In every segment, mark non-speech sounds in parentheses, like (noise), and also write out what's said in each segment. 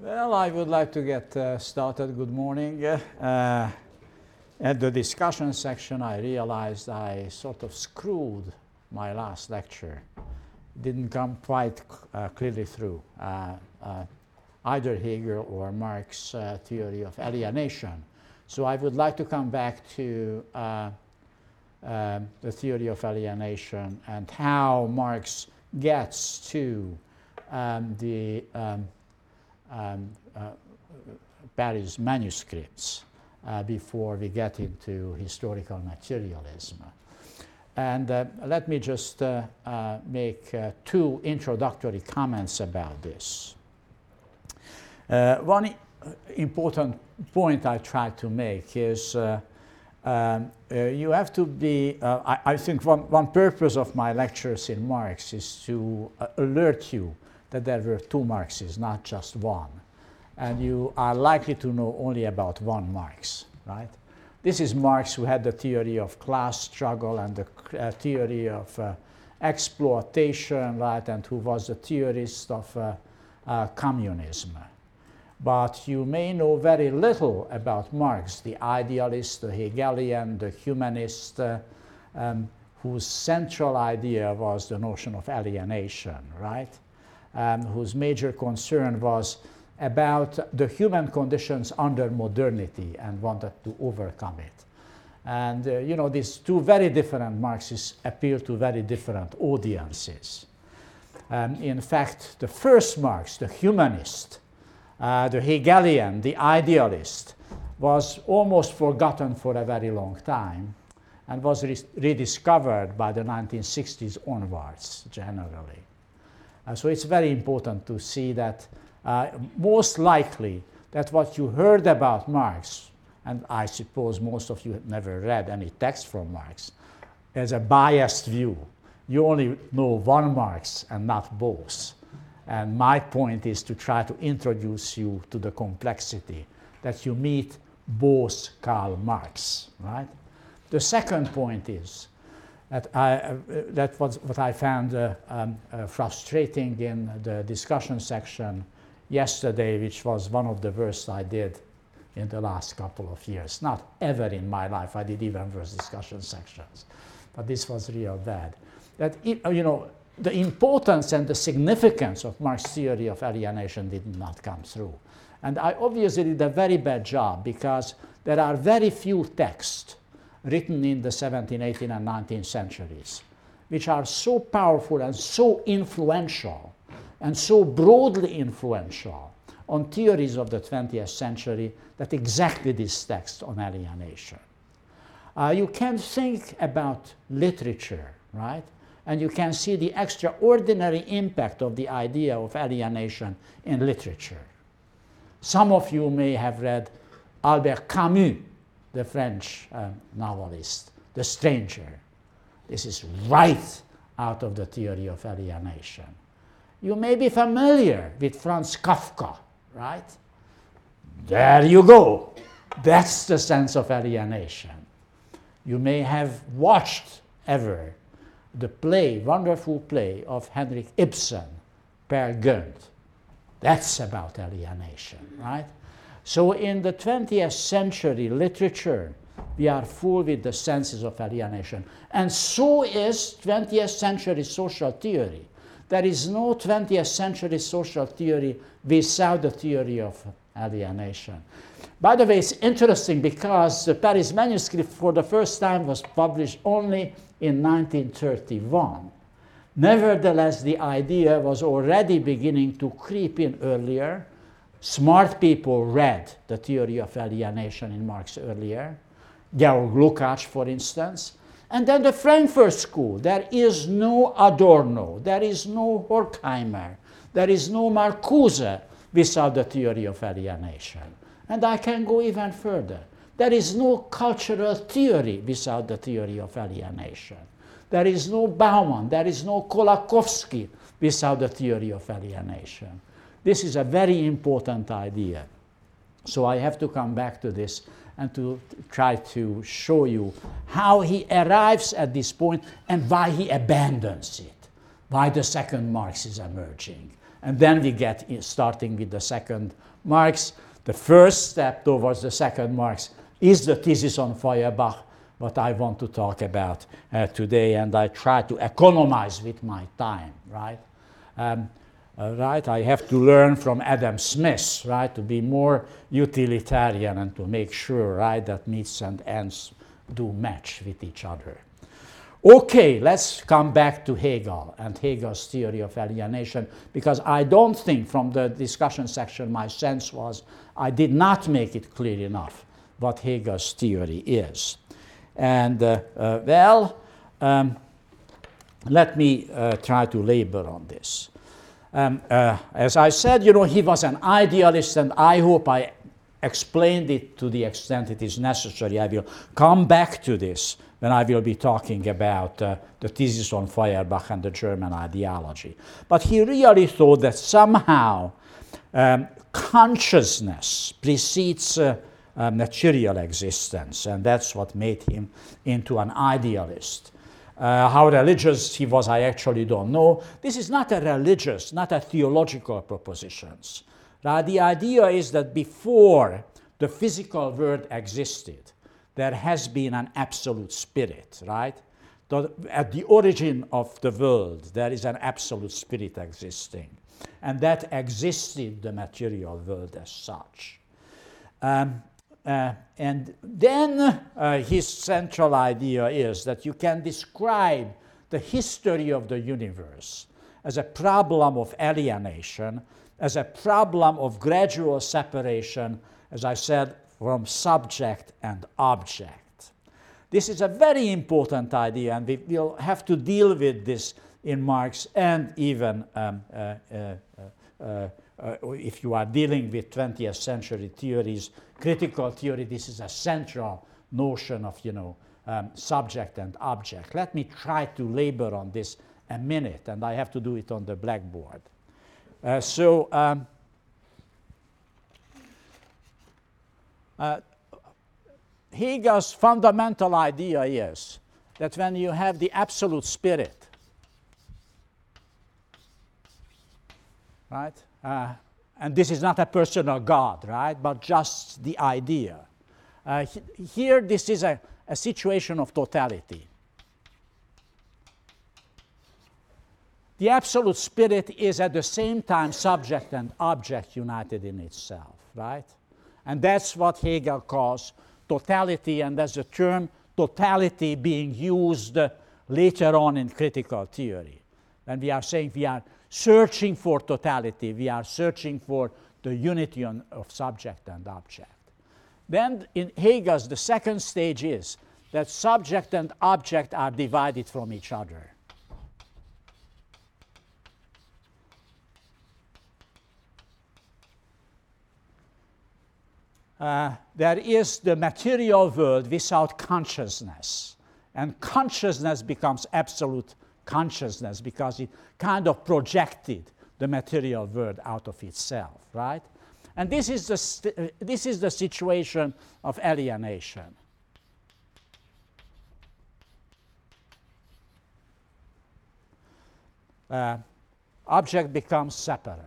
Well, I would like to get uh, started. Good morning. Uh, at the discussion section, I realized I sort of screwed my last lecture. Didn't come quite uh, clearly through uh, uh, either Hegel or Marx's uh, theory of alienation. So I would like to come back to the theory of alienation and how Marx gets to um, the um, um, uh, Paris manuscripts uh, before we get into historical materialism. And uh, let me just uh, uh, make uh, two introductory comments about this. one important point I try to make is um, you have to be, I, I, think one, one purpose of my lectures in Marx is to alert you that there were two Marxes, not just one. And you are likely to know only about one Marx, right? This is Marx who had the theory of class struggle and the uh, theory of uh, exploitation, right, and who was the theorist of uh, uh communism. But you may know very little about Marx, the idealist, the Hegelian, the humanist, uh, um, whose central idea was the notion of alienation, right? Um, whose major concern was about the human conditions under modernity and wanted to overcome it. And uh, you know, these two very different Marxists appeal to very different audiences. Um, in fact, the first Marx, the humanist, uh, the Hegelian, the idealist, was almost forgotten for a very long time and was re rediscovered by the 1960s onwards, generally. Uh, so it's very important to see that uh, most likely that what you heard about Marx, and I suppose most of you have never read any text from Marx, is a biased view. You only know one Marx and not both. And my point is to try to introduce you to the complexity that you meet both Karl Marx, right? The second point is that, I, uh, that was what I found uh, um, uh, frustrating in the discussion section yesterday, which was one of the worst I did in the last couple of years. Not ever in my life, I did even worse discussion sections, but this was real bad. That, it, you know, the importance and the significance of Marx's theory of alienation did not come through. And I obviously did a very bad job because there are very few texts written in the 17th, 18th, and 19th centuries, which are so powerful and so influential and so broadly influential on theories of the 20th century that exactly this text on alienation. Uh, you can think about literature, right? And you can see the extraordinary impact of the idea of alienation in literature. Some of you may have read Albert Camus, the French um, novelist, The Stranger. This is right out of the theory of alienation. You may be familiar with Franz Kafka, right? There you go. That's the sense of alienation. You may have watched ever the play, wonderful play of Henrik Ibsen, Peer Gynt. That's about alienation, right? So in the 20th century literature, we are full with the senses of alienation. And so is 20th century social theory. There is no 20th century social theory without the theory of alienation. By the way, it's interesting because the Paris manuscript for the first time was published only in 1931. Nevertheless, the idea was already beginning to creep in earlier Smart people read the theory of alienation in Marx earlier, Georg Lukács, for instance. And then the Frankfurt School. There is no Adorno, there is no Horkheimer, there is no Marcuse without the theory of alienation. And I can go even further. There is no cultural theory without the theory of alienation. There is no Bauman, there is no Kolakowski without the theory of alienation. This is a very important idea. So I have to come back to this and to try to show you how he arrives at this point and why he abandons it, why the second Marx is emerging, And then we get starting with the second Marx. The first step towards the second Marx is the thesis on Feuerbach, what I want to talk about uh, today, and I try to economize with my time, right? Um, uh, right, I have to learn from Adam Smith, right, to be more utilitarian and to make sure, right, that means and ends do match with each other. Okay, let's come back to Hegel and Hegel's theory of alienation because I don't think from the discussion section my sense was I did not make it clear enough what Hegel's theory is. And uh, uh, well, um, let me uh, try to labor on this. Um, uh, as I said, you know, he was an idealist, and I hope I explained it to the extent it is necessary. I will come back to this when I will be talking about uh, the thesis on Feuerbach and the German ideology. But he really thought that somehow um, consciousness precedes uh, uh, material existence, and that's what made him into an idealist. Uh, how religious he was, I actually don't know. This is not a religious, not a theological propositions. The idea is that before the physical world existed, there has been an absolute spirit, right? The, at the origin of the world, there is an absolute spirit existing. And that existed the material world as such. Um, uh, and then uh, his central idea is that you can describe the history of the universe as a problem of alienation, as a problem of gradual separation, as I said, from subject and object. This is a very important idea, and we will have to deal with this in Marx and even um, uh, uh, if you are dealing with 20th century theories, critical theory, this is a central notion of, you know, um, subject and object. Let me try to labor on this a minute, and I have to do it on the blackboard. Uh, so, um, uh, Hegel's fundamental idea is that when you have the absolute spirit, right, uh, and this is not a personal God, right? But just the idea. Uh, here, this is a, a situation of totality. The absolute spirit is at the same time subject and object united in itself, right? And that's what Hegel calls totality, and that's the term totality being used later on in critical theory. When we are saying we are searching for totality. We are searching for the unity on, of subject and object. Then in Hegel's, the second stage is that subject and object are divided from each other. Uh, there is the material world without consciousness, and consciousness becomes absolute consciousness because it kind of projected the material world out of itself, right? And this is the, this is the situation of alienation. Uh, object becomes separate.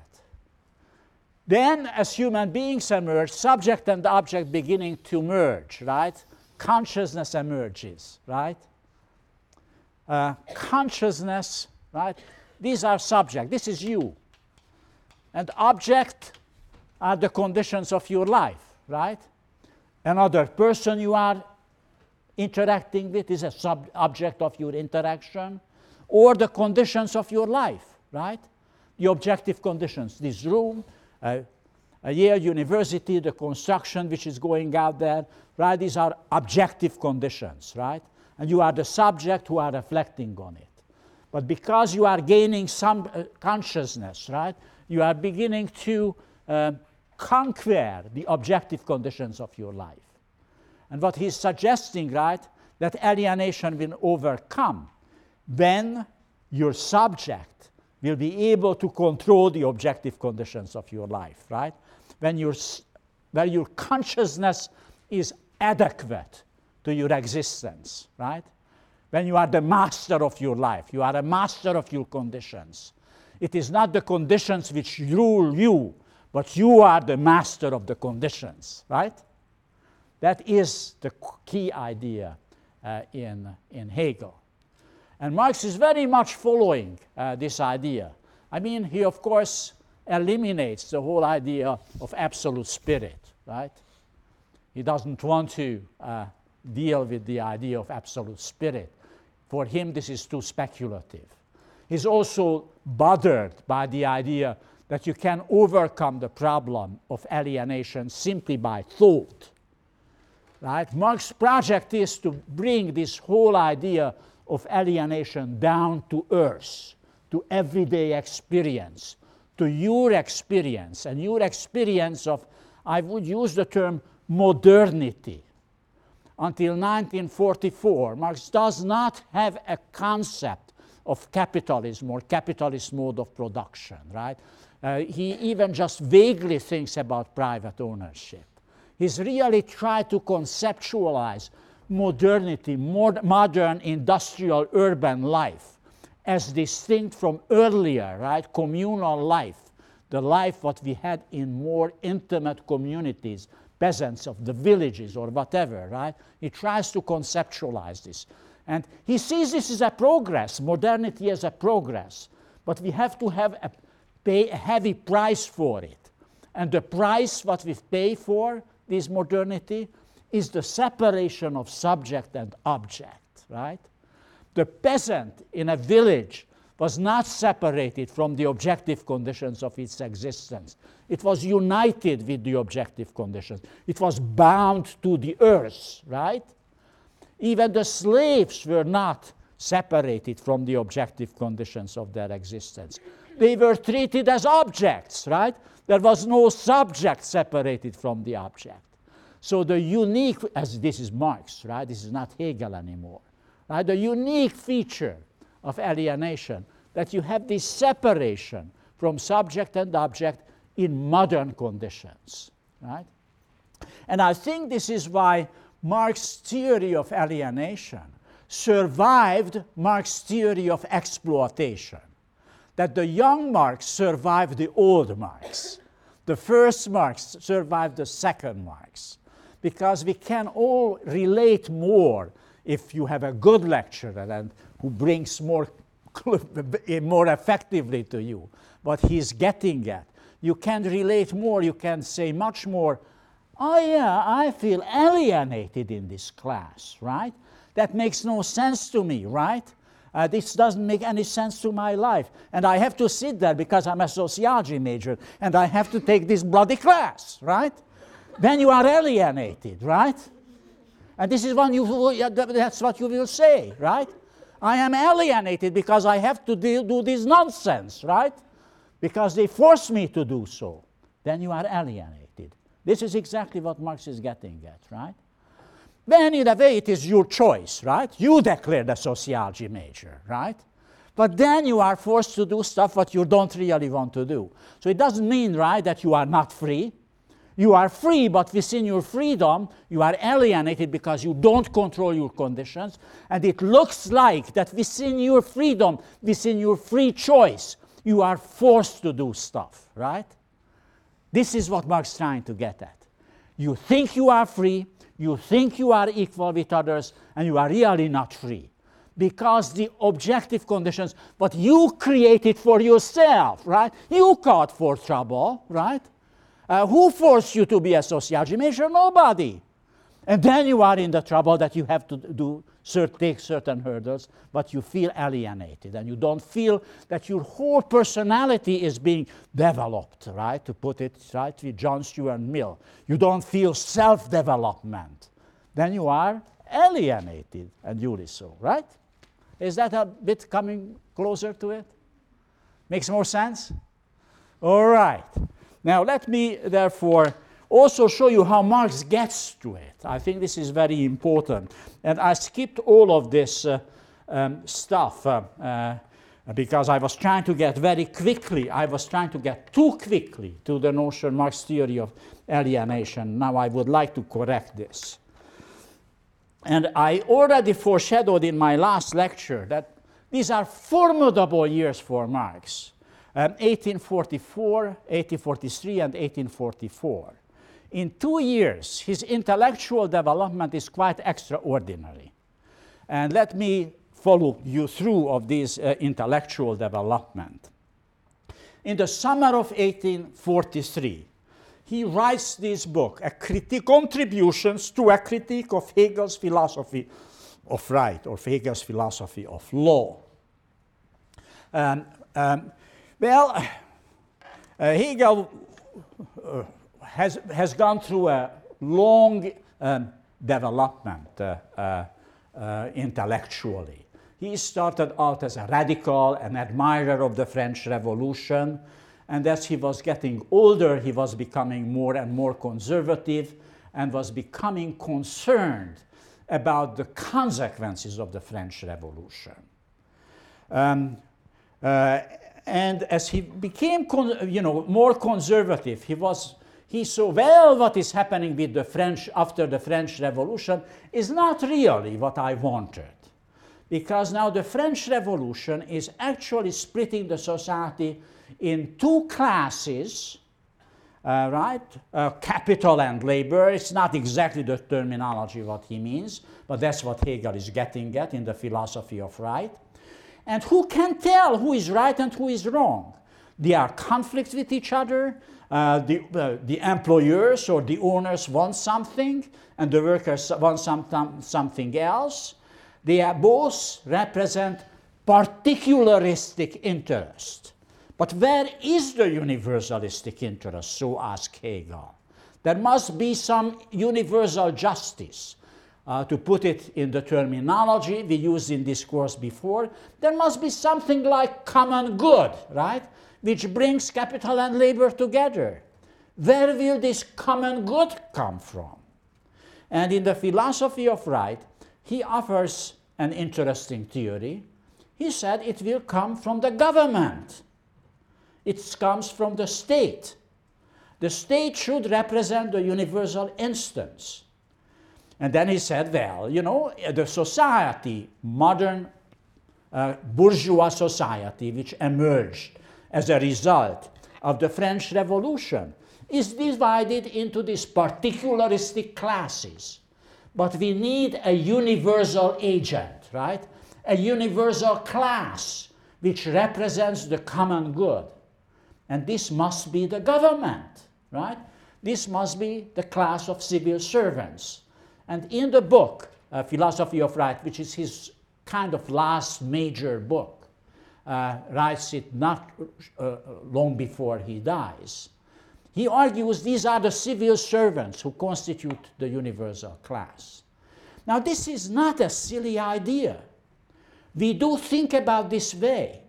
Then, as human beings emerge, subject and object beginning to merge, right? Consciousness emerges, right? Uh, consciousness, right? These are subject. This is you. And object are the conditions of your life, right? Another person you are interacting with is a sub object of your interaction, or the conditions of your life, right? The objective conditions. This room, uh, a Yale University, the construction which is going out there, right? These are objective conditions, right? And you are the subject who are reflecting on it. But because you are gaining some uh, consciousness, right, you are beginning to uh, conquer the objective conditions of your life. And what he's suggesting, right, that alienation will overcome when your subject will be able to control the objective conditions of your life, right? When your, where your consciousness is adequate to your existence, right? When you are the master of your life, you are a master of your conditions. It is not the conditions which rule you, but you are the master of the conditions, right? That is the key idea uh, in, in Hegel. And Marx is very much following uh, this idea. I mean, he, of course, eliminates the whole idea of absolute spirit, right? He doesn't want to uh, deal with the idea of absolute spirit. For him, this is too speculative. He's also bothered by the idea that you can overcome the problem of alienation simply by thought. Right? Marx's project is to bring this whole idea of alienation down to earth, to everyday experience, to your experience, and your experience of, I would use the term modernity. Until 1944, Marx does not have a concept of capitalism or capitalist mode of production, right? Uh, he even just vaguely thinks about private ownership. He's really tried to conceptualize modernity, modern industrial urban life, as distinct from earlier, right, communal life, the life what we had in more intimate communities, peasants of the villages or whatever, right? He tries to conceptualize this. And he sees this as a progress, modernity as a progress. But we have to have a, pay a heavy price for it. And the price what we pay for this modernity is the separation of subject and object, right? The peasant in a village was not separated from the objective conditions of its existence. It was united with the objective conditions. It was bound to the earth, right? Even the slaves were not separated from the objective conditions of their existence. They were treated as objects, right? There was no subject separated from the object. So the unique, as this is Marx, right? This is not Hegel anymore. Right? The unique feature of alienation that you have this separation from subject and object in modern conditions, right? And I think this is why Marx's theory of alienation survived Marx's theory of exploitation. That the young Marx survived the old Marx. The first Marx survived the second Marx because we can all relate more if you have a good lecturer and who brings more, (laughs) more effectively to you what he's getting at. You can relate more, you can say much more, oh yeah, I feel alienated in this class, right? That makes no sense to me, right? Uh, this doesn't make any sense to my life. And I have to sit there because I'm a sociology major and I have to take this bloody class, right? then you are alienated, right? And this is what you, that's what you will say, right? I am alienated because I have to do, this nonsense, right? Because they force me to do so. Then you are alienated. This is exactly what Marx is getting at, right? Then, in a way, it is your choice, right? You declare the sociology major, right? But then you are forced to do stuff what you don't really want to do. So it doesn't mean, right, that you are not free. You are free, but within your freedom, you are alienated because you don't control your conditions. And it looks like that within your freedom, within your free choice, you are forced to do stuff, right? This is what Marx is trying to get at. You think you are free, you think you are equal with others, and you are really not free. Because the objective conditions, but you created for yourself, right? You caught for trouble, right? Uh, who forced you to be a sociology major? Nobody. And then you are in the trouble that you have to do cert, take certain hurdles, but you feel alienated and you don't feel that your whole personality is being developed, right? To put it right with John Stuart Mill. You don't feel self development. Then you are alienated, and you so, right? Is that a bit coming closer to it? Makes more sense? All right. Now, let me therefore also show you how Marx gets to it. I think this is very important. And I skipped all of this uh, um, stuff uh, uh, because I was trying to get very quickly, I was trying to get too quickly to the notion Marx theory of alienation. Now I would like to correct this. And I already foreshadowed in my last lecture that these are formidable years for Marx. Um, 1844, 1843, and 1844. In two years, his intellectual development is quite extraordinary. And let me follow you through of this uh, intellectual development. In the summer of 1843, he writes this book, a contributions to a critique of Hegel's philosophy of right or Hegel's philosophy of law. Um, um, well, uh, Hegel uh, has, has gone through a long um, development uh, uh, uh, intellectually. He started out as a radical, an admirer of the French Revolution, and as he was getting older, he was becoming more and more conservative and was becoming concerned about the consequences of the French Revolution. Um, uh, and as he became, you know, more conservative, he was he saw well what is happening with the French after the French Revolution is not really what I wanted, because now the French Revolution is actually splitting the society in two classes, uh, right? Uh, capital and labor. It's not exactly the terminology what he means, but that's what Hegel is getting at in the philosophy of right. And who can tell who is right and who is wrong? There are conflicts with each other. Uh, the, uh, the employers or the owners want something, and the workers want some, something else. They are both represent particularistic interest. But where is the universalistic interest, so asks Hegel? There must be some universal justice. Uh, to put it in the terminology we used in this course before, there must be something like common good, right? Which brings capital and labor together. Where will this common good come from? And in the philosophy of right, he offers an interesting theory. He said it will come from the government. It comes from the state. The state should represent the universal instance. And then he said, well, you know, the society, modern uh, bourgeois society, which emerged as a result of the French Revolution, is divided into these particularistic classes. But we need a universal agent, right? A universal class which represents the common good. And this must be the government, right? This must be the class of civil servants. And in the book, uh, Philosophy of Right, which is his kind of last major book, uh, writes it not uh, long before he dies. He argues these are the civil servants who constitute the universal class. Now, this is not a silly idea. We do think about this way.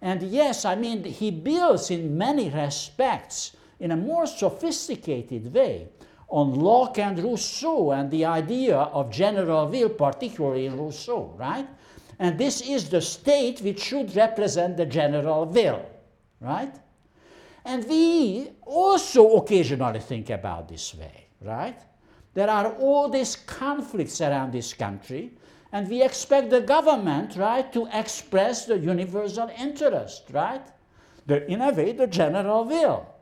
And yes, I mean, he builds in many respects in a more sophisticated way on Locke and Rousseau and the idea of general will, particularly in Rousseau, right? And this is the state which should represent the general will, right? And we also occasionally think about this way, right? There are all these conflicts around this country, and we expect the government, right, to express the universal interest, right? The, in a way, the general will.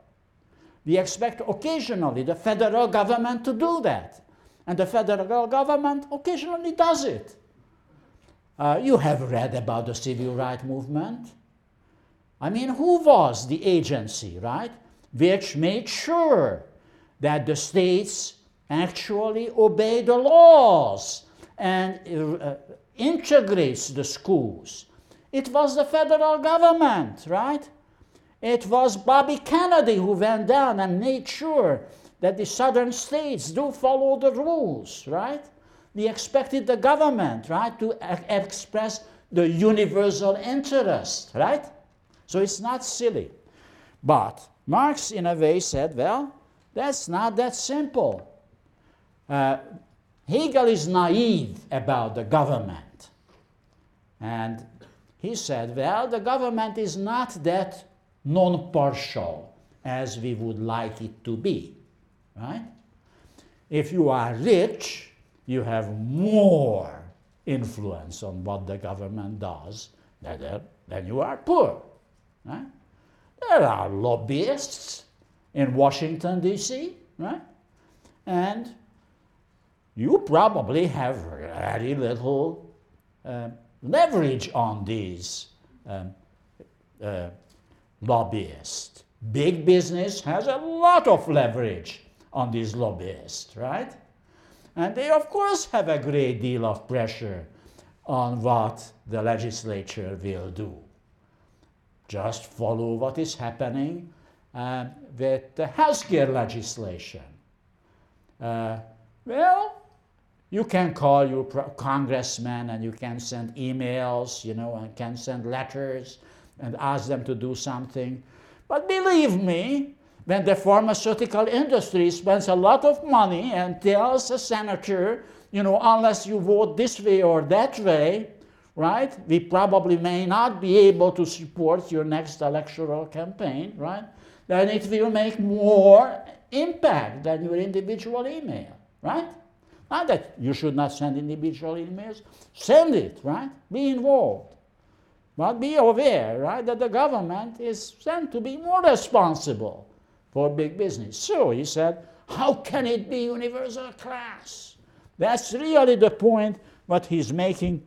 We expect occasionally the federal government to do that. And the federal government occasionally does it. Uh, you have read about the civil rights movement. I mean, who was the agency, right, which made sure that the states actually obey the laws and uh, integrates the schools. It was the federal government, right? It was Bobby Kennedy who went down and made sure that the southern states do follow the rules, right? We expected the government, right, to express the universal interest, right? So it's not silly. But Marx, in a way, said, well, that's not that simple. Uh, Hegel is naive about the government. And he said, well, the government is not that non partial as we would like it to be. Right? If you are rich, you have more influence on what the government does than, than you are poor. Right? there are lobbyists in Washington, D.C., right? And you probably have very little uh, leverage on these um, uh, lobbyists. Big business has a lot of leverage on these lobbyists, right? And they, of course, have a great deal of pressure on what the legislature will do. Just follow what is happening uh, with the healthcare legislation. Uh, well, you can call your congressman and you can send emails, you know, and can send letters and ask them to do something. But believe me, when the pharmaceutical industry spends a lot of money and tells a senator, you know, unless you vote this way or that way, right, we probably may not be able to support your next electoral campaign, right, then it will make more impact than your individual email, right? Not that you should not send individual emails, send it, right? Be involved. But be aware, right, that the government is sent to be more responsible for big business. So he said, how can it be universal class? That's really the point what he's making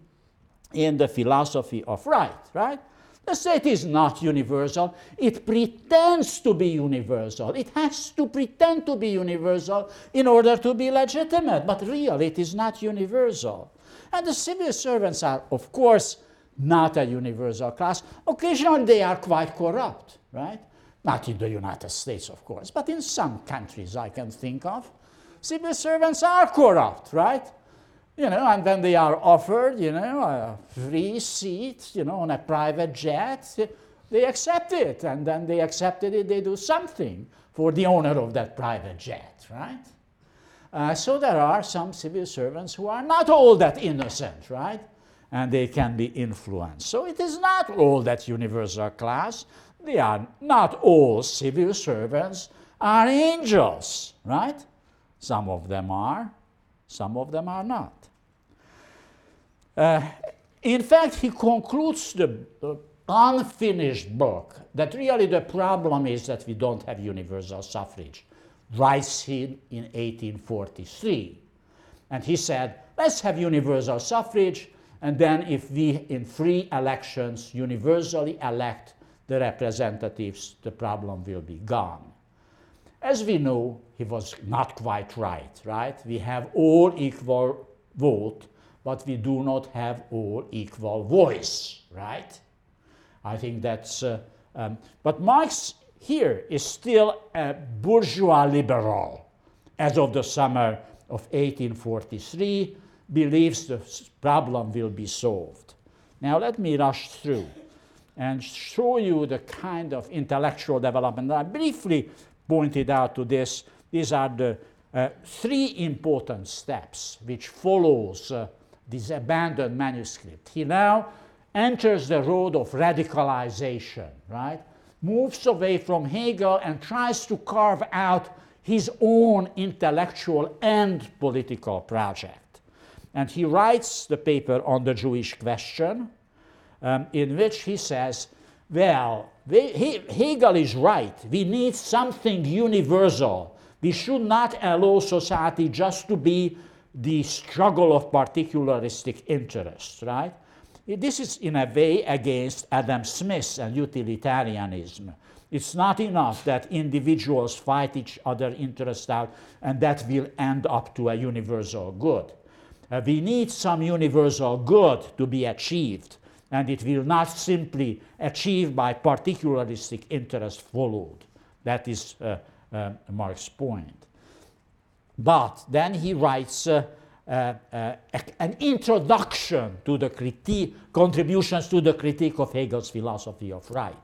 in the philosophy of right, right? The state is not universal. It pretends to be universal. It has to pretend to be universal in order to be legitimate, but really it is not universal. And the civil servants are, of course, not a universal class. Occasionally they are quite corrupt, right? Not in the United States, of course, but in some countries I can think of. Civil servants are corrupt, right? you know, and then they are offered, you know, a free seat, you know, on a private jet, they accept it, and then they accepted it, they do something for the owner of that private jet, right? Uh, so there are some civil servants who are not all that innocent, right? And they can be influenced. So it is not all that universal class. They are not all civil servants are angels, right? Some of them are, some of them are not. Uh, in fact, he concludes the uh, unfinished book that really the problem is that we don't have universal suffrage. Writes he in 1843. And he said, let's have universal suffrage, and then if we in free elections universally elect the representatives, the problem will be gone. As we know, he was not quite right, right? We have all equal vote but we do not have all equal voice, right? I think that's, uh, um, but Marx here is still a bourgeois liberal as of the summer of 1843, believes the problem will be solved. Now let me rush through and show you the kind of intellectual development. I briefly pointed out to this. These are the uh, three important steps which follows uh, this abandoned manuscript. He now enters the road of radicalization, right? Moves away from Hegel and tries to carve out his own intellectual and political project. And he writes the paper on the Jewish question, um, in which he says, well, we, he, Hegel is right. We need something universal. We should not allow society just to be the struggle of particularistic interests, right? This is in a way against Adam Smith and utilitarianism. It's not enough that individuals fight each other interests out and that will end up to a universal good. Uh, we need some universal good to be achieved, and it will not simply achieve by particularistic interest followed. That is uh, uh, Marx's point. But then he writes uh, uh, uh, an introduction to the critique, contributions to the critique of Hegel's philosophy of right.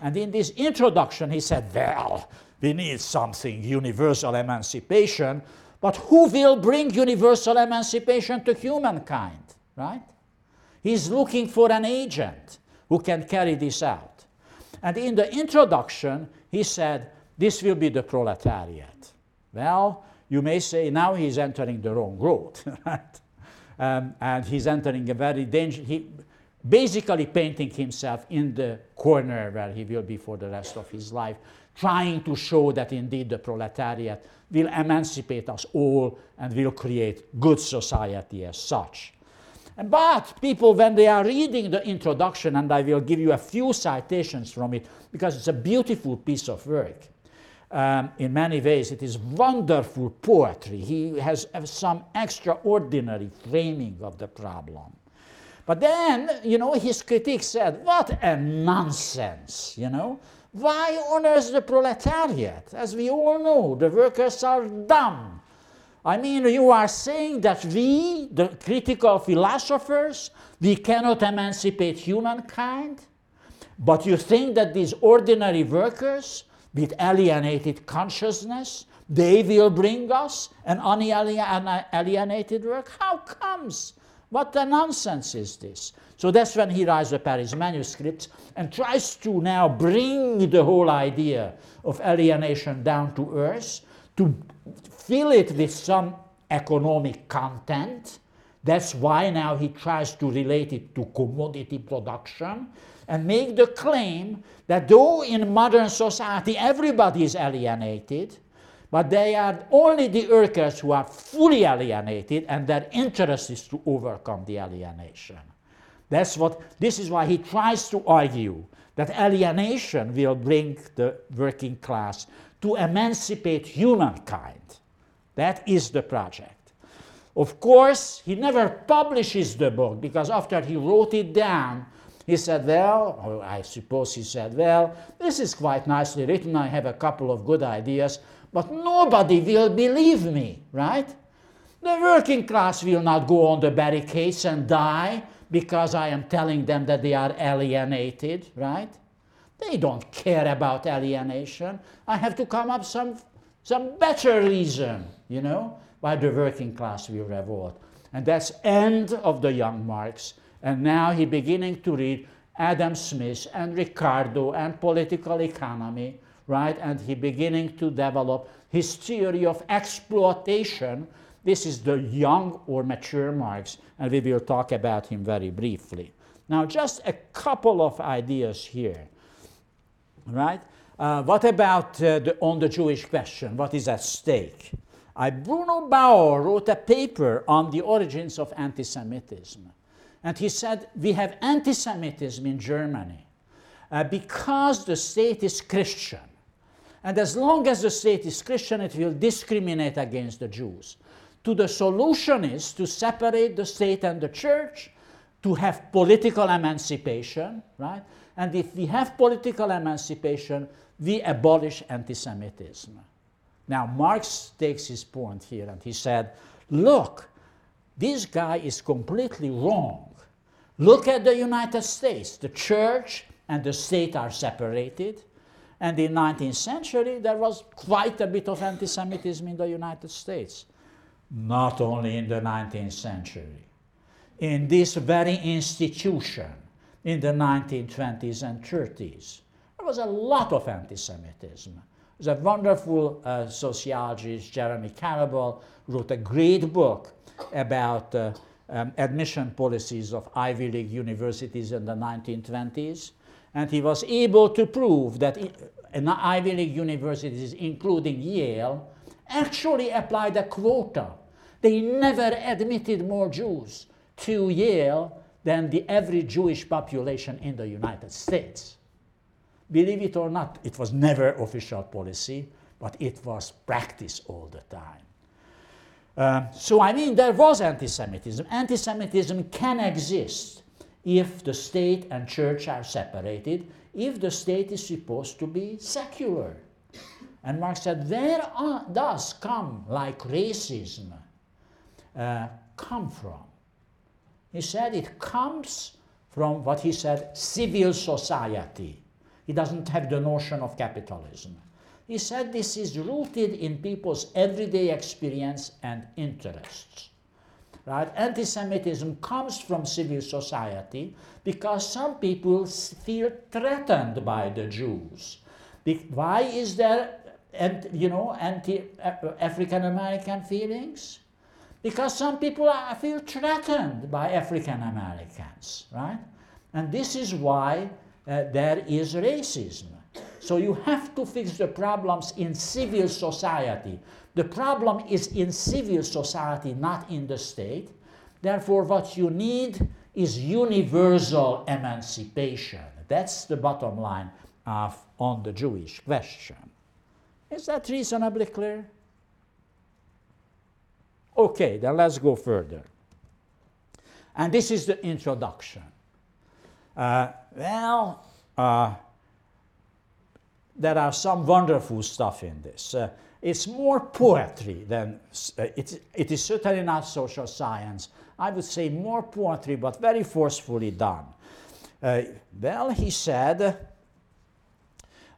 And in this introduction, he said, well, we need something, universal emancipation, but who will bring universal emancipation to humankind, right? He's looking for an agent who can carry this out. And in the introduction, he said, this will be the proletariat. Well, you may say now he's entering the wrong road, (laughs) right? Um, and he's entering a very dangerous. He, basically painting himself in the corner where he will be for the rest of his life, trying to show that indeed the proletariat will emancipate us all and will create good society as such. But people, when they are reading the introduction, and I will give you a few citations from it because it's a beautiful piece of work. Um, in many ways, it is wonderful poetry. He has some extraordinary framing of the problem. But then, you know, his critics said, what a nonsense, you know. Why on earth the proletariat? As we all know, the workers are dumb. I mean, you are saying that we, the critical philosophers, we cannot emancipate humankind, but you think that these ordinary workers with alienated consciousness, they will bring us an unalienated work? How comes? What the nonsense is this? So that's when he writes the Paris manuscripts and tries to now bring the whole idea of alienation down to earth, to fill it with some economic content. That's why now he tries to relate it to commodity production and make the claim that though in modern society everybody is alienated, but they are only the workers who are fully alienated and their interest is to overcome the alienation. That's what, this is why he tries to argue that alienation will bring the working class to emancipate humankind. That is the project. Of course, he never publishes the book because after he wrote it down, he said, Well, I suppose he said, Well, this is quite nicely written. I have a couple of good ideas, but nobody will believe me, right? The working class will not go on the barricades and die because I am telling them that they are alienated, right? They don't care about alienation. I have to come up some some better reason, you know, why the working class will revolt. And that's end of the young Marx. And now he beginning to read Adam Smith and Ricardo and political economy, right? And he beginning to develop his theory of exploitation. This is the young or mature Marx, and we will talk about him very briefly. Now, just a couple of ideas here, right? Uh, what about uh, the, on the Jewish question? What is at stake? I, Bruno Bauer wrote a paper on the origins of anti Semitism. And he said, We have anti Semitism in Germany uh, because the state is Christian. And as long as the state is Christian, it will discriminate against the Jews. To the solution is to separate the state and the church, to have political emancipation, right? And if we have political emancipation, we abolish anti Semitism. Now, Marx takes his point here and he said, Look, this guy is completely wrong. Look at the United States. The church and the state are separated. And in the 19th century, there was quite a bit of anti Semitism in the United States. Not only in the 19th century. In this very institution, in the 1920s and 30s, there was a lot of anti-Semitism. There's a wonderful uh, sociologist, Jeremy Karabel, wrote a great book about uh, um, admission policies of Ivy League universities in the 1920s. And he was able to prove that in Ivy League universities, including Yale, actually applied a quota. They never admitted more Jews to Yale than the average Jewish population in the United States. Believe it or not, it was never official policy, but it was practice all the time. Um, so, I mean, there was anti Semitism. Anti Semitism can exist if the state and church are separated, if the state is supposed to be secular. And Marx said, where does come like racism uh, come from? He said it comes from what he said civil society. He doesn't have the notion of capitalism. He said this is rooted in people's everyday experience and interests. Right? Anti-Semitism comes from civil society because some people feel threatened by the Jews. Why is there, you know, anti-African American feelings? Because some people feel threatened by African Americans, right? And this is why uh, there is racism. So you have to fix the problems in civil society. The problem is in civil society, not in the state. Therefore, what you need is universal emancipation. That's the bottom line of, on the Jewish question. Is that reasonably clear? Okay, then let's go further. And this is the introduction. Uh, well, uh, there are some wonderful stuff in this. Uh, it's more poetry than uh, it, it is certainly not social science. I would say more poetry, but very forcefully done. Uh, well, he said,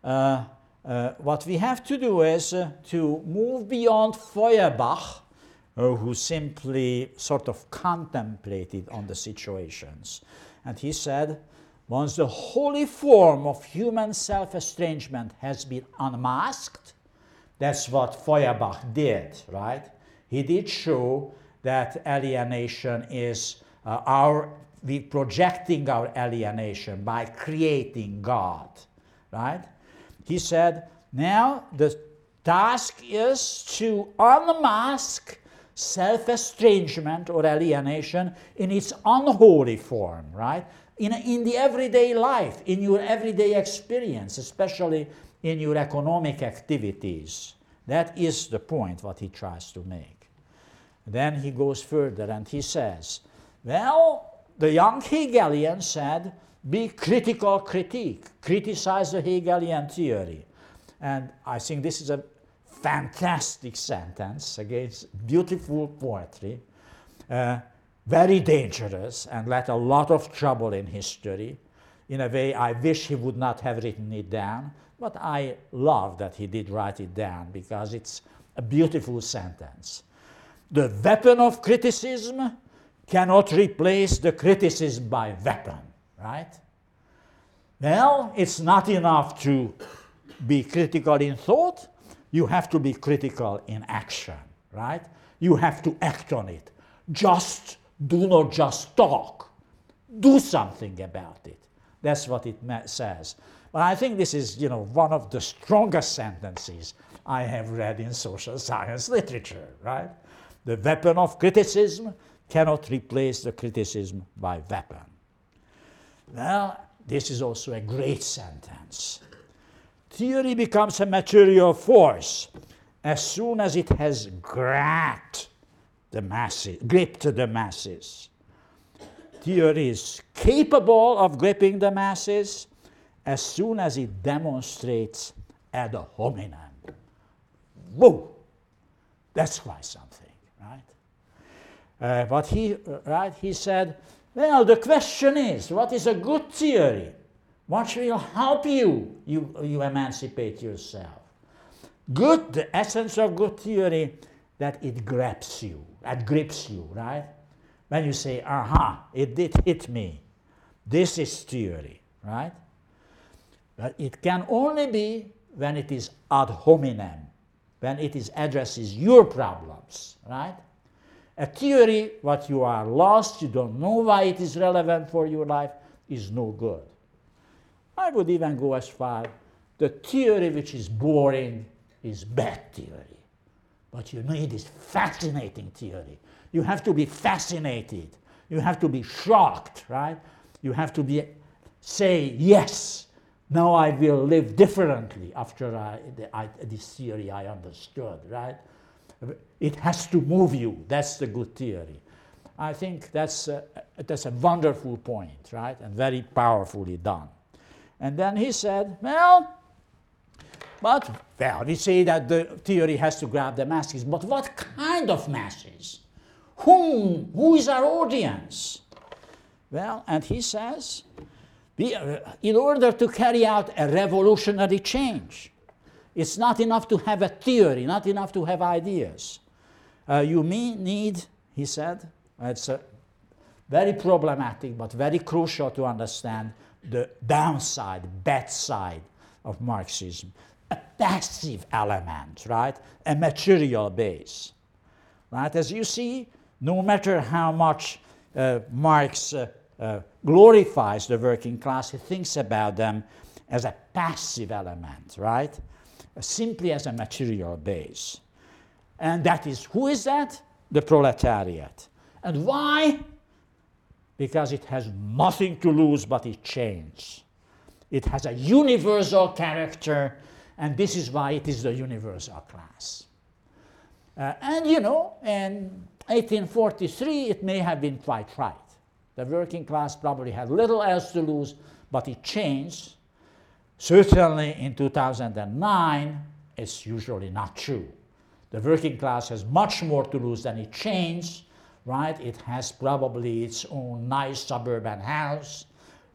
uh, uh, what we have to do is uh, to move beyond Feuerbach, who simply sort of contemplated on the situations. And he said, once the holy form of human self estrangement has been unmasked, that's what Feuerbach did, right? He did show that alienation is uh, our we projecting our alienation by creating God, right? He said, now the task is to unmask self estrangement or alienation in its unholy form, right? in, in the everyday life, in your everyday experience, especially in your economic activities. That is the point what he tries to make. Then he goes further and he says, well, the young Hegelian said, be critical critique, criticize the Hegelian theory. And I think this is a fantastic sentence against beautiful poetry. Uh, very dangerous and led a lot of trouble in history. In a way, I wish he would not have written it down, but I love that he did write it down because it's a beautiful sentence. The weapon of criticism cannot replace the criticism by weapon, right? Well, it's not enough to be critical in thought, you have to be critical in action, right? You have to act on it. Just do not just talk, do something about it. That's what it says. But I think this is, you know, one of the strongest sentences I have read in social (laughs) science literature, right? The weapon of criticism cannot replace the criticism by weapon. Well, this is also a great sentence. Theory becomes a material force as soon as it has grabbed the masses, gripped the masses. Theory is capable of gripping the masses as soon as it demonstrates ad hominem. Whoa! That's quite something, right? Uh, but he, right, he said, well, the question is, what is a good theory? What will help you, you, you emancipate yourself? Good, the essence of good theory, that it grabs you that grips you, right? When you say, aha, it did hit me. This is theory, right? But it can only be when it is ad hominem, when it is addresses your problems, right? A theory, what you are lost, you don't know why it is relevant for your life, is no good. I would even go as far, the theory which is boring is bad theory. But you need this fascinating theory. You have to be fascinated. You have to be shocked, right? You have to be say, yes, now I will live differently after I, the, I, this theory I understood, right? It has to move you. That's the good theory. I think that's a, that's a wonderful point, right? And very powerfully done. And then he said, well, but, well, we say that the theory has to grab the masses, but what kind of masses? Whom? Who is our audience? Well, and he says, we, uh, in order to carry out a revolutionary change, it's not enough to have a theory, not enough to have ideas. Uh, you need, he said, it's very problematic but very crucial to understand the downside, bad side of Marxism a passive element, right? A material base, right? As you see, no matter how much uh, Marx uh, uh, glorifies the working class, he thinks about them as a passive element, right? Simply as a material base. And that is, who is that? The proletariat. And why? Because it has nothing to lose but it changes. It has a universal character, and this is why it is the universal class. Uh, and you know, in 1843, it may have been quite right. The working class probably had little else to lose, but it changed. Certainly in 2009, it's usually not true. The working class has much more to lose than it changed, right? It has probably its own nice suburban house.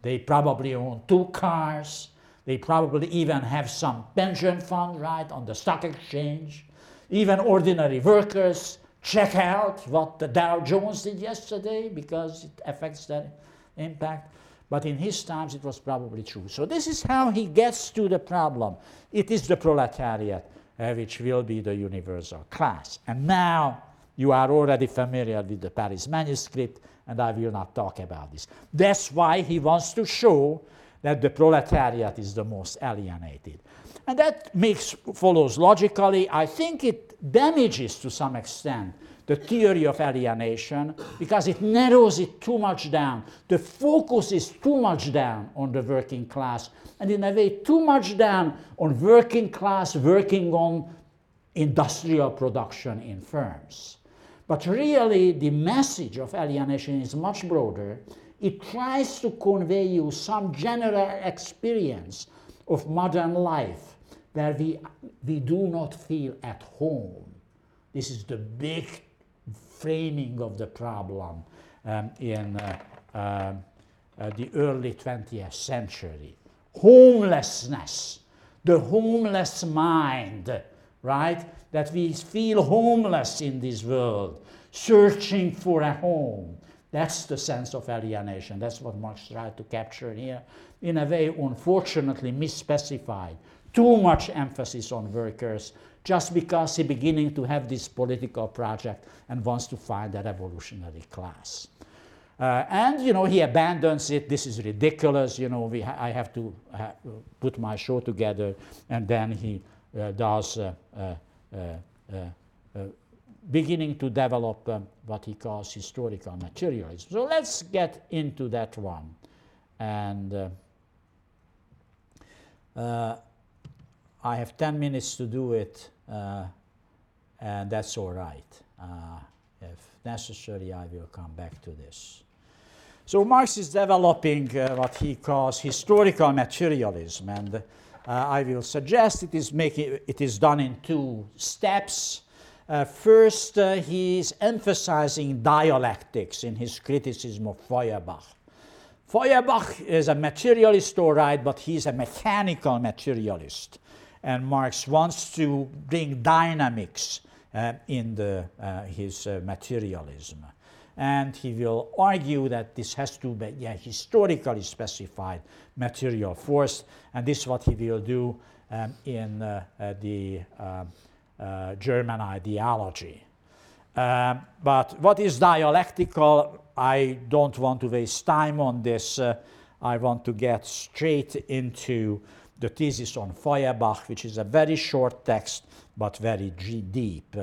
They probably own two cars. They probably even have some pension fund, right, on the stock exchange. Even ordinary workers check out what the Dow Jones did yesterday because it affects their impact. But in his times, it was probably true. So this is how he gets to the problem. It is the proletariat uh, which will be the universal class. And now you are already familiar with the Paris manuscript, and I will not talk about this. That's why he wants to show that the proletariat is the most alienated. And that makes follows logically. I think it damages to some extent the theory of alienation because it narrows it too much down. The focus is too much down on the working class, and in a way, too much down on working class working on industrial production in firms. But really, the message of alienation is much broader. It tries to convey you some general experience of modern life where we, we do not feel at home. This is the big framing of the problem um, in uh, uh, uh, the early 20th century. Homelessness, the homeless mind, right? That we feel homeless in this world, searching for a home. That's the sense of alienation. That's what Marx tried to capture here. In a way, unfortunately, misspecified too much emphasis on workers just because he's beginning to have this political project and wants to find a revolutionary class. Uh, and you know he abandons it. This is ridiculous. You know we ha I have to ha put my show together, and then he uh, does uh, uh, uh, uh beginning to develop um, what he calls historical materialism. So let's get into that one, and. I have 10 minutes to do it, uh, and that's all right. Uh, if necessary, I will come back to this. So Marx is developing uh, what he calls historical materialism, and uh, I will suggest it is, making, it is done in two steps. Uh, first, uh, he is emphasizing dialectics in his criticism of Feuerbach. Feuerbach is a materialist, all right, but he's a mechanical materialist and Marx wants to bring dynamics uh, in the, uh, his uh, materialism. And he will argue that this has to be yeah, historically specified material force, and this is what he will do um, in uh, uh, the uh, German ideology. Um, but what is dialectical? I don't want to waste time on this. I want to get straight into the thesis on Feuerbach, which is a very short text but very deep.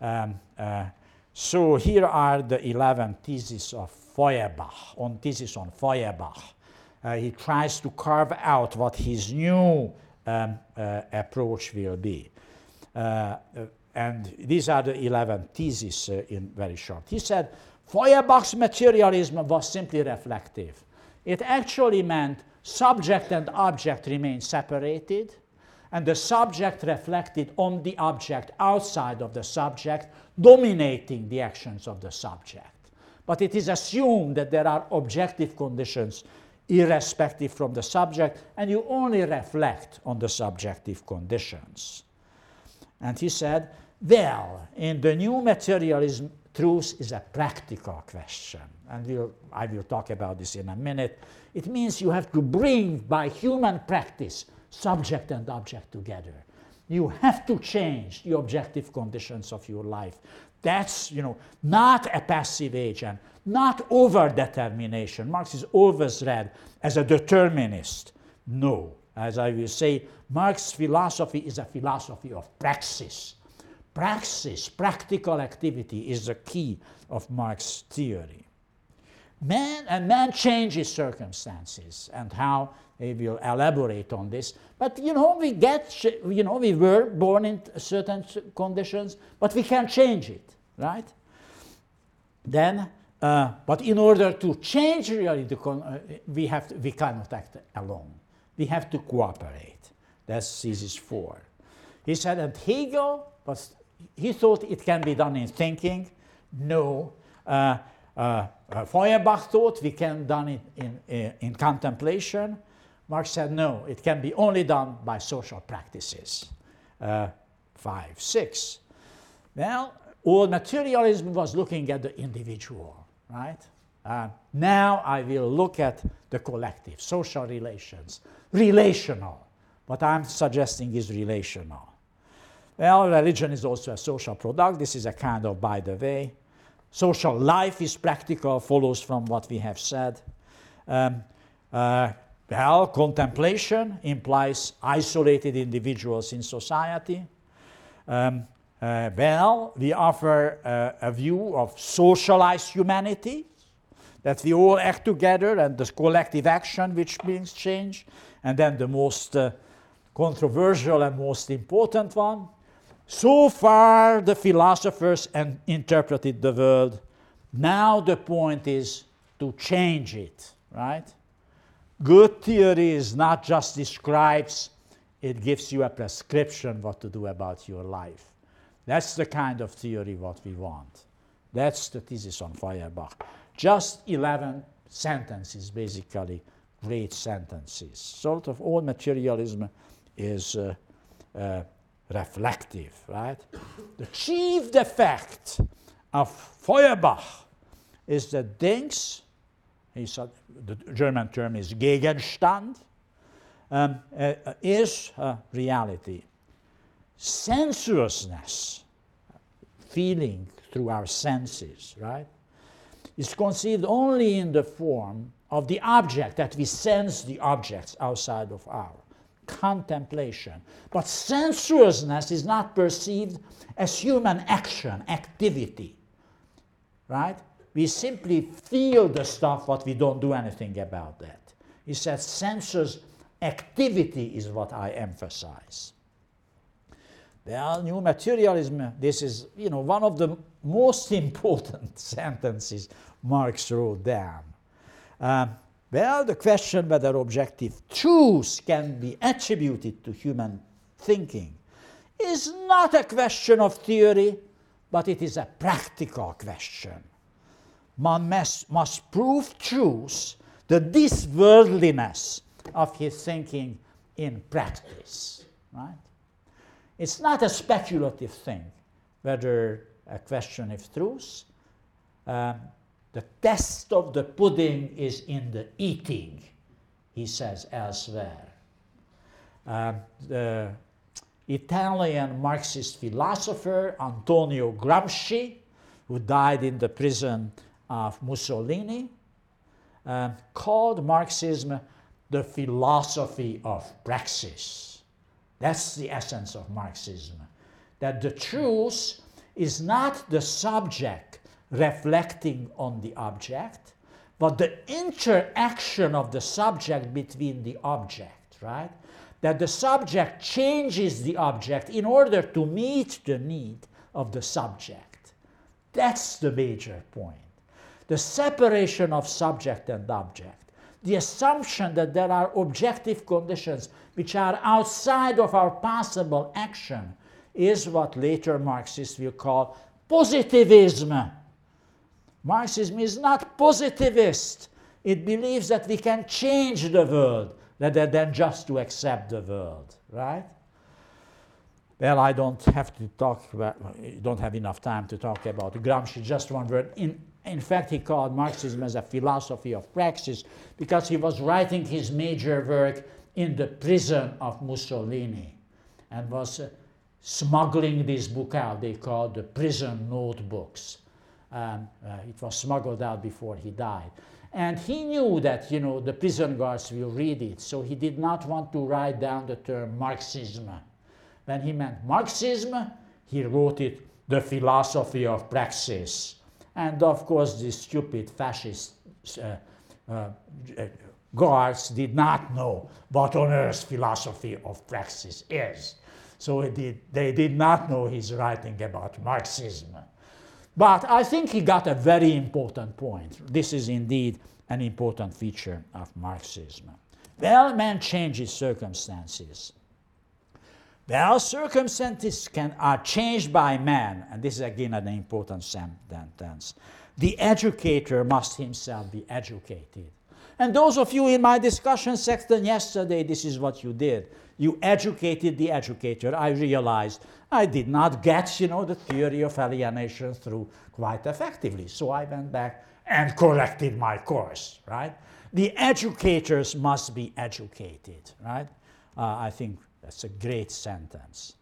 Um, uh, so here are the 11 theses of Feuerbach, on thesis on Feuerbach. Uh, he tries to carve out what his new um, uh, approach will be. Uh, uh, and these are the 11 theses uh, in very short. He said Feuerbach's materialism was simply reflective. It actually meant subject and object remain separated, and the subject reflected on the object outside of the subject, dominating the actions of the subject. But it is assumed that there are objective conditions irrespective from the subject, and you only reflect on the subjective conditions. And he said, well, in the new materialism, truth is a practical question. And we'll, I will talk about this in a minute. It means you have to bring by human practice subject and object together. you have to change the objective conditions of your life. That's, you know, not a passive agent, not over-determination. Marx is always read as a determinist. No, as I will say, Marx's philosophy is a philosophy of praxis. Praxis, practical activity, is the key of Marx's theory. Man and man changes circumstances, and how they will elaborate on this. But you know, we get, you know, we were born in certain conditions, but we can change it, right? Then, uh, but in order to change really, the uh, we have to, we cannot act alone. We have to cooperate. That's thesis four. He said, and Hegel was, he thought it can be done in thinking. No. Uh, uh, uh, Feuerbach thought we can done it in, in, in, contemplation. Marx said, no, it can be only done by social practices. Uh, five, six. Well, all materialism was looking at the individual, right? Uh, now I will look at the collective, social relations, relational. What I'm suggesting is relational. Well, religion is also a social product. This is a kind of by the way. Social life is practical, follows from what we have said. Um, uh, well, contemplation implies isolated individuals in society. Um, uh, well, we offer uh, a view of socialized humanity, that we all act together and the collective action which brings change. And then the most uh, controversial and most important one. So far, the philosophers and interpreted the world. Now the point is to change it, right? Good theory is not just describes, it gives you a prescription what to do about your life. That's the kind of theory what we want. That's the thesis on Feuerbach. Just 11 sentences, basically, great sentences. Sort of all materialism is uh, uh, reflective, right? the chief defect of Feuerbach is that things, he said, the German term is Gegenstand, um, uh, is reality. Sensuousness, feeling through our senses, right, is conceived only in the form of the object, that we sense the objects outside of our contemplation. But sensuousness is not perceived as human action, activity. Right? We simply feel the stuff, but we don't do anything about that. He says sensuous activity is what I emphasize. Well, new materialism, this is, you know, one of the most (laughs) important (laughs) sentences Marx wrote down. Um, well, the question whether objective truth can be attributed to human thinking is not a question of theory, but it is a practical question. One must, must prove truth, the this-worldliness of his thinking in practice. Right? It's not a speculative thing whether a question of truth. Um, the test of the pudding is in the eating, he says elsewhere. Uh, the Italian Marxist philosopher Antonio Gramsci, who died in the prison of Mussolini, uh, called Marxism the philosophy of praxis. That's the essence of Marxism. That the truth is not the subject reflecting on the object, but the interaction of the subject between the object, right? That the subject changes the object in order to meet the need of the subject. That's the major point. The separation of subject and object, the assumption that there are objective conditions which are outside of our possible action, is what later Marxists will call positivism Marxism is not positivist. It believes that we can change the world rather than just to accept the world, right? Well, I don't have to talk about, don't have enough time to talk about Gramsci, just one word. In, in fact, he called Marxism as a philosophy of praxis because he was writing his major work in the prison of Mussolini and was uh, smuggling this book out. They called the prison notebooks. Um, uh, it was smuggled out before he died. And he knew that, you know, the prison guards will read it, so he did not want to write down the term Marxism. When he meant Marxism, he wrote it the philosophy of praxis. And of course, the stupid fascist uh, uh, guards did not know what on earth philosophy of praxis is. So did, they did not know he's writing about Marxism. But I think he got a very important point. This is indeed an important feature of Marxism. Well, man changes circumstances. Well, circumstances can, are changed by man, and this is again an important sentence. The educator must himself be educated. And those of you in my discussion section yesterday, this is what you did. You educated the educator. I realized I did not get, you know, the theory of alienation through quite effectively. So I went back and corrected my course, right? The educators must be educated, right? Uh, I think that's a great sentence.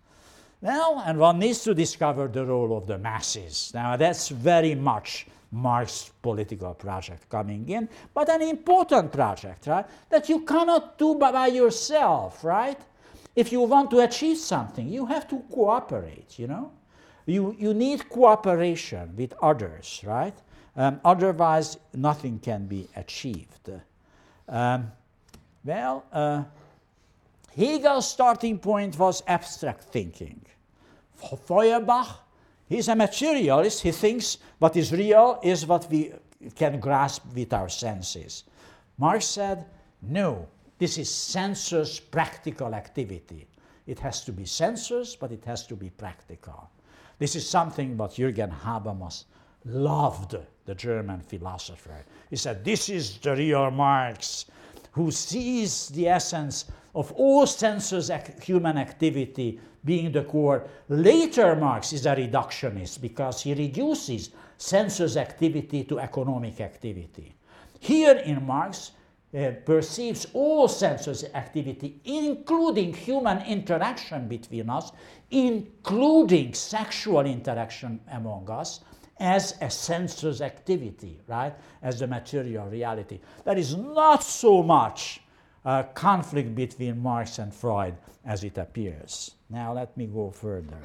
Well, and one needs to discover the role of the masses. Now, that's very much Marx's political project coming in, but an important project, right? That you cannot do by yourself, right? If you want to achieve something, you have to cooperate, you know? You, you need cooperation with others, right? Um, otherwise, nothing can be achieved. Um, well, uh, Hegel's starting point was abstract thinking. Feuerbach, he's a materialist. He thinks what is real is what we can grasp with our senses. Marx said, no, this is sensuous practical activity. It has to be sensuous, but it has to be practical. This is something what Jürgen Habermas loved, the German philosopher. He said, This is the real Marx who sees the essence of all sensuous human activity being the core. Later, Marx is a reductionist because he reduces sensuous activity to economic activity. Here in Marx, uh, perceives all sensuous activity, including human interaction between us, including sexual interaction among us, as a sensuous activity, right? As the material reality. There is not so much uh, conflict between Marx and Freud as it appears. Now let me go further.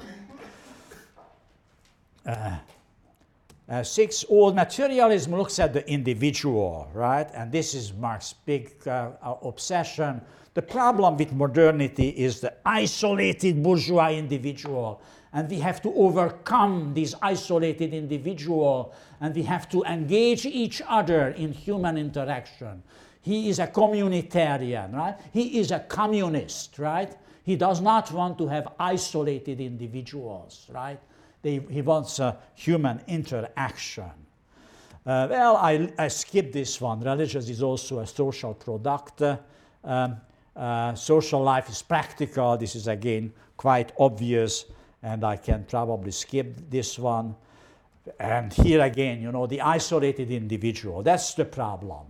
Uh, uh, six, old materialism looks at the individual, right? And this is Marx's big uh, obsession. The problem with modernity is the isolated bourgeois individual. And we have to overcome this isolated individual and we have to engage each other in human interaction. He is a communitarian, right? He is a communist, right? He does not want to have isolated individuals, right? They, he wants a human interaction. Uh, well, I, I skipped this one. Religion is also a social product. Um, uh, social life is practical. This is again quite obvious, and I can probably skip this one. And here again, you know, the isolated individual. That's the problem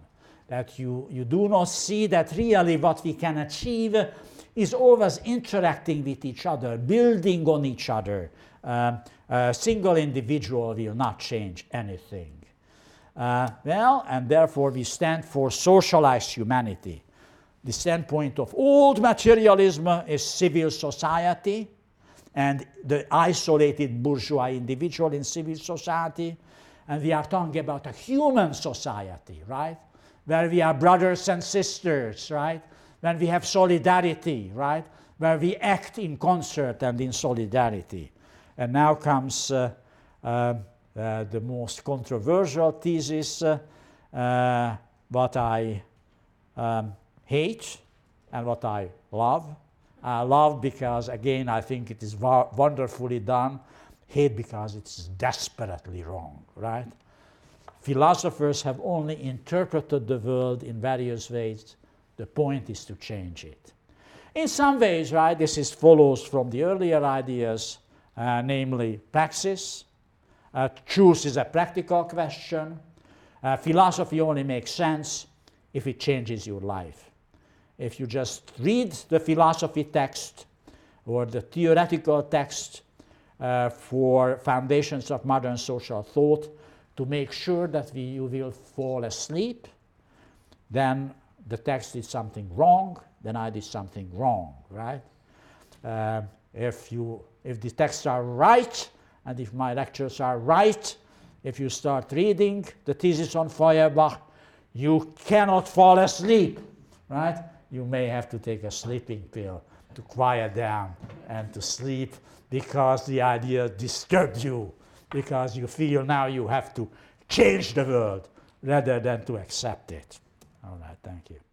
that you, you do not see that really what we can achieve is always interacting with each other, building on each other. Um, a single individual will not change anything. Uh, well, and therefore we stand for socialized humanity. The standpoint of old materialism is civil society and the isolated bourgeois individual in civil society. And we are talking about a human society, right? Where we are brothers and sisters, right? When we have solidarity, right? Where we act in concert and in solidarity. And now comes uh, uh, uh, the most controversial thesis, uh, uh, what I um, hate and what I love. I love because, again, I think it is wonderfully done. Hate because it's desperately wrong, right? Philosophers have only interpreted the world in various ways. The point is to change it. In some ways, right, this is follows from the earlier ideas, uh, namely praxis. Uh, is a practical question. Uh, philosophy only makes sense if it changes your life. If you just read the philosophy text or the theoretical text uh, for foundations of modern social thought to make sure that we, you will fall asleep, then the text did something wrong, then I did something wrong, right? Uh, if, you, if the texts are right, and if my lectures are right, if you start reading the thesis on Feuerbach, you cannot fall asleep, right? You may have to take a sleeping pill to quiet down and to sleep because the idea disturbed you, because you feel now you have to change the world rather than to accept it. All right, thank you.